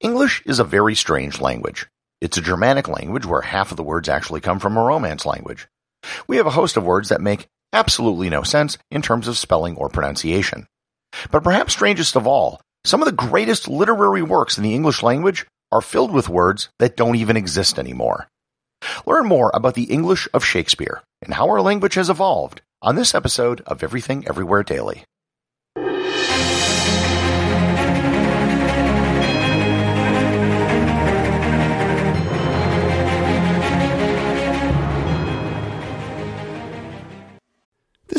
English is a very strange language. It's a Germanic language where half of the words actually come from a Romance language. We have a host of words that make absolutely no sense in terms of spelling or pronunciation. But perhaps strangest of all, some of the greatest literary works in the English language are filled with words that don't even exist anymore. Learn more about the English of Shakespeare and how our language has evolved on this episode of Everything Everywhere Daily.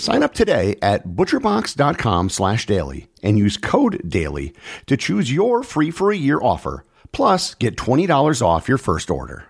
Sign up today at butcherbox.com slash daily and use code DAILY to choose your free for a year offer. Plus, get $20 off your first order.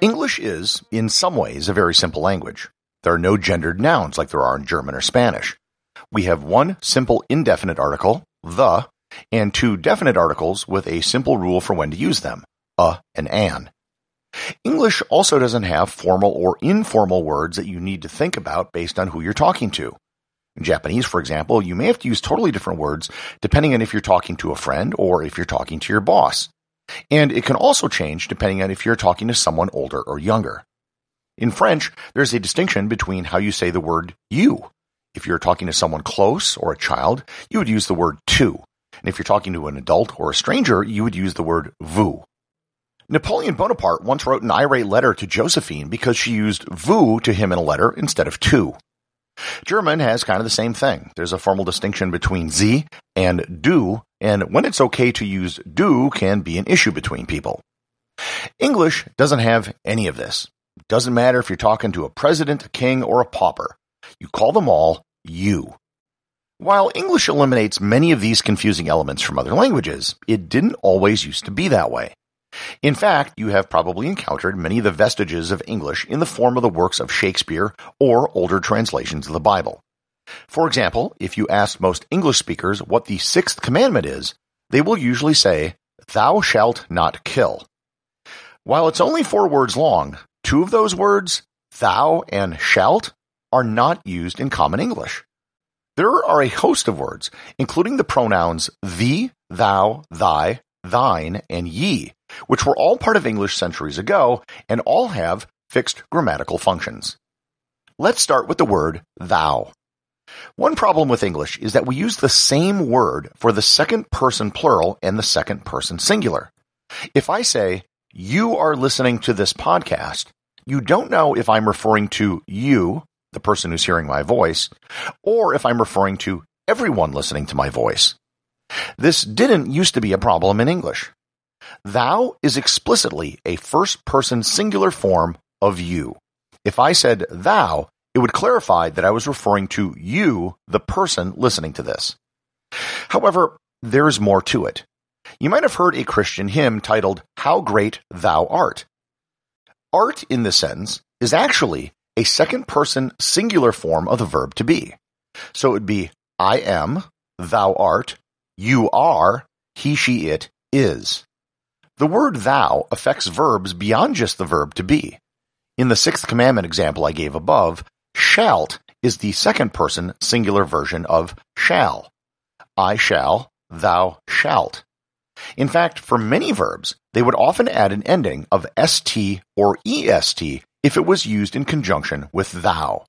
English is, in some ways, a very simple language. There are no gendered nouns like there are in German or Spanish. We have one simple indefinite article, the, and two definite articles with a simple rule for when to use them, a and an. English also doesn't have formal or informal words that you need to think about based on who you're talking to. In Japanese, for example, you may have to use totally different words depending on if you're talking to a friend or if you're talking to your boss. And it can also change depending on if you're talking to someone older or younger. In French, there's a distinction between how you say the word you. If you're talking to someone close or a child, you would use the word tu. And if you're talking to an adult or a stranger, you would use the word vous. Napoleon Bonaparte once wrote an irate letter to Josephine because she used vous to him in a letter instead of tu. German has kind of the same thing. There's a formal distinction between Sie and du, and when it's okay to use du can be an issue between people. English doesn't have any of this. It doesn't matter if you're talking to a president, a king, or a pauper. You call them all you. While English eliminates many of these confusing elements from other languages, it didn't always used to be that way. In fact, you have probably encountered many of the vestiges of English in the form of the works of Shakespeare or older translations of the Bible. For example, if you ask most English speakers what the sixth commandment is, they will usually say, Thou shalt not kill. While it's only four words long, two of those words, thou and shalt, are not used in common English. There are a host of words, including the pronouns thee, thou, thy, thine, and ye, which were all part of English centuries ago and all have fixed grammatical functions. Let's start with the word thou. One problem with English is that we use the same word for the second person plural and the second person singular. If I say, you are listening to this podcast, you don't know if I'm referring to you, the person who's hearing my voice, or if I'm referring to everyone listening to my voice. This didn't used to be a problem in English. Thou is explicitly a first person singular form of you. If I said thou, it would clarify that I was referring to you, the person listening to this. However, there's more to it. You might have heard a Christian hymn titled, How Great Thou Art. Art in this sentence is actually a second person singular form of the verb to be. So it would be I am, thou art, you are, he, she, it is. The word thou affects verbs beyond just the verb to be. In the sixth commandment example I gave above, shalt is the second person singular version of shall. I shall, thou shalt. In fact, for many verbs, they would often add an ending of st or est if it was used in conjunction with thou.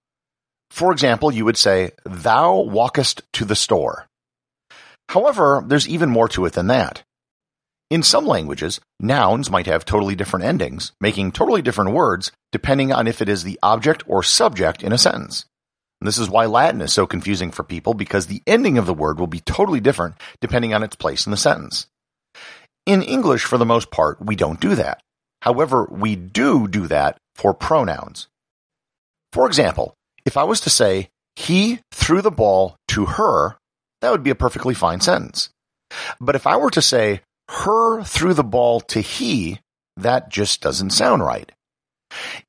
For example, you would say, thou walkest to the store. However, there's even more to it than that. In some languages, nouns might have totally different endings, making totally different words depending on if it is the object or subject in a sentence. And this is why Latin is so confusing for people because the ending of the word will be totally different depending on its place in the sentence. In English, for the most part, we don't do that. However, we do do that for pronouns. For example, if I was to say, he threw the ball to her, that would be a perfectly fine sentence. But if I were to say, her threw the ball to he, that just doesn't sound right.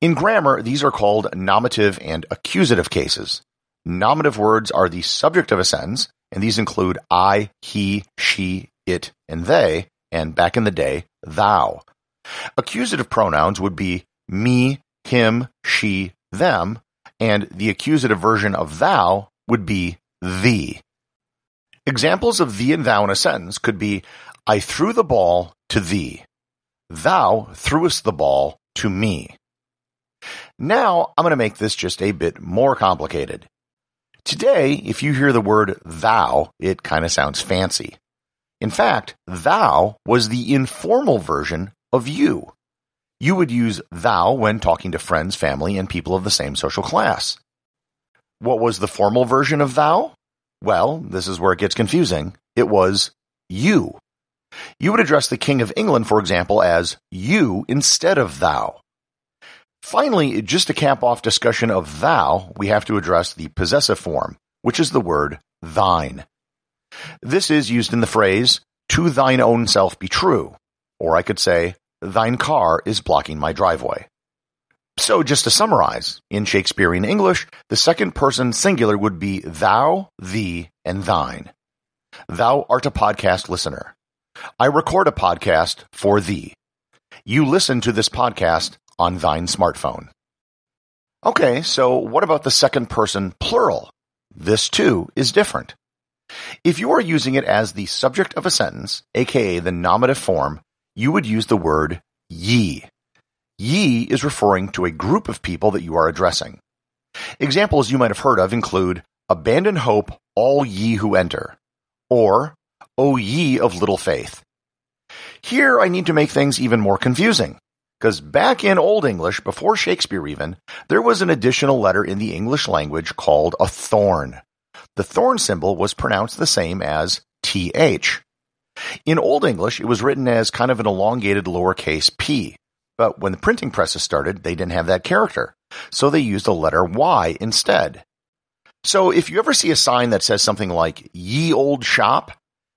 In grammar, these are called nominative and accusative cases. Nominative words are the subject of a sentence, and these include I, he, she, it, and they, and back in the day, thou. Accusative pronouns would be me, him, she, them, and the accusative version of thou would be thee. Examples of thee and thou in a sentence could be I threw the ball to thee. Thou threwest the ball to me. Now I'm going to make this just a bit more complicated. Today, if you hear the word thou, it kind of sounds fancy. In fact, thou was the informal version of you. You would use thou when talking to friends, family, and people of the same social class. What was the formal version of thou? Well, this is where it gets confusing. It was you. You would address the King of England, for example, as you instead of thou. Finally, just to cap off discussion of thou, we have to address the possessive form, which is the word thine. This is used in the phrase, to thine own self be true, or I could say, thine car is blocking my driveway. So just to summarize, in Shakespearean English, the second person singular would be thou, thee, and thine. Thou art a podcast listener. I record a podcast for thee. You listen to this podcast on thine smartphone. Okay, so what about the second person plural? This too is different. If you are using it as the subject of a sentence, aka the nominative form, you would use the word ye. Ye is referring to a group of people that you are addressing. Examples you might have heard of include abandon hope, all ye who enter, or O ye of little faith. Here I need to make things even more confusing. Because back in Old English, before Shakespeare even, there was an additional letter in the English language called a thorn. The thorn symbol was pronounced the same as th. In Old English, it was written as kind of an elongated lowercase p. But when the printing presses started, they didn't have that character. So they used the letter y instead. So if you ever see a sign that says something like ye old shop,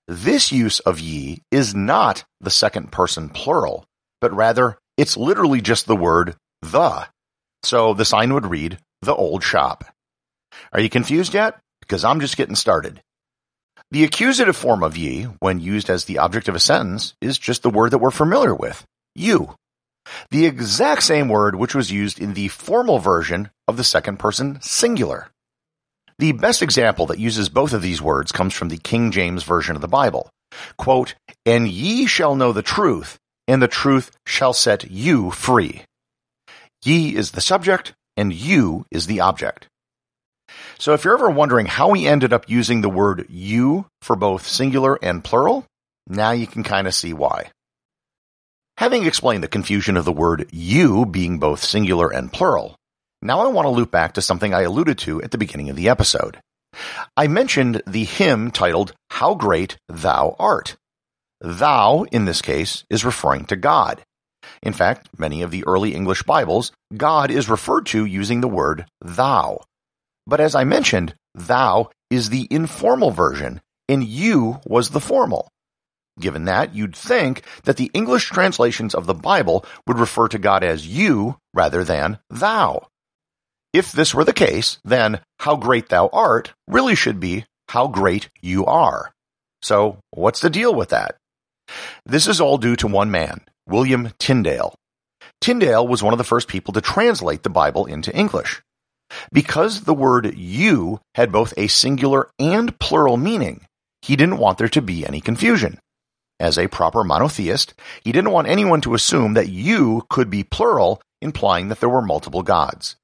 this use of ye is not the second person plural, but rather it's literally just the word the. So the sign would read, the old shop. Are you confused yet? Because I'm just getting started. The accusative form of ye, when used as the object of a sentence, is just the word that we're familiar with, you. The exact same word which was used in the formal version of the second person singular. The best example that uses both of these words comes from the King James Version of the Bible. Quote, And ye shall know the truth, and the truth shall set you free. Ye is the subject, and you is the object. So if you're ever wondering how we ended up using the word you for both singular and plural, now you can kind of see why. Having explained the confusion of the word you being both singular and plural, now I want to loop back to something I alluded to at the beginning of the episode. I mentioned the hymn titled How Great Thou Art. Thou, in this case, is referring to God. In fact, many of the early English Bibles, God is referred to using the word thou. But as I mentioned, thou is the informal version, and you was the formal. Given that, you'd think that the English translations of the Bible would refer to God as you rather than thou. If this were the case, then how great thou art really should be how great you are. So what's the deal with that? This is all due to one man, William Tyndale. Tyndale was one of the first people to translate the Bible into English. Because the word you had both a singular and plural meaning, he didn't want there to be any confusion. As a proper monotheist, he didn't want anyone to assume that you could be plural, implying that there were multiple gods.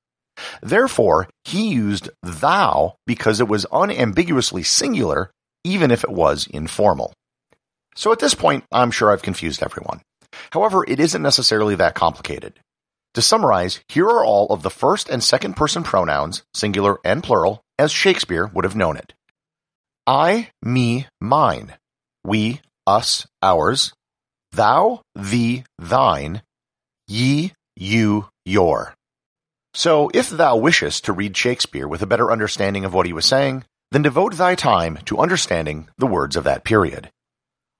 Therefore, he used thou because it was unambiguously singular, even if it was informal. So at this point, I'm sure I've confused everyone. However, it isn't necessarily that complicated. To summarize, here are all of the first and second person pronouns, singular and plural, as Shakespeare would have known it. I, me, mine. We, us, ours. Thou, thee, thine. Ye, you, your. So, if thou wishest to read Shakespeare with a better understanding of what he was saying, then devote thy time to understanding the words of that period.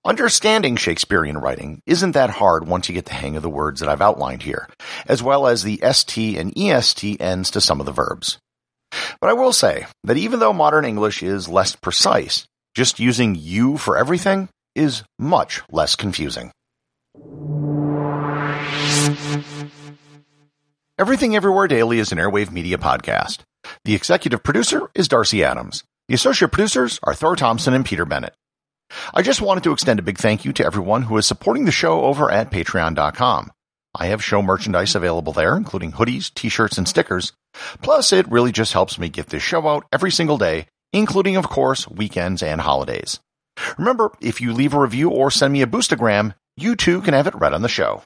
Understanding Shakespearean writing isn't that hard once you get the hang of the words that I've outlined here, as well as the ST and EST ends to some of the verbs. But I will say that even though modern English is less precise, just using you for everything is much less confusing. Everything Everywhere Daily is an Airwave Media podcast. The executive producer is Darcy Adams. The associate producers are Thor Thompson and Peter Bennett. I just wanted to extend a big thank you to everyone who is supporting the show over at patreon.com. I have show merchandise available there, including hoodies, t-shirts, and stickers. Plus, it really just helps me get this show out every single day, including, of course, weekends and holidays. Remember, if you leave a review or send me a boostagram, you too can have it read on the show.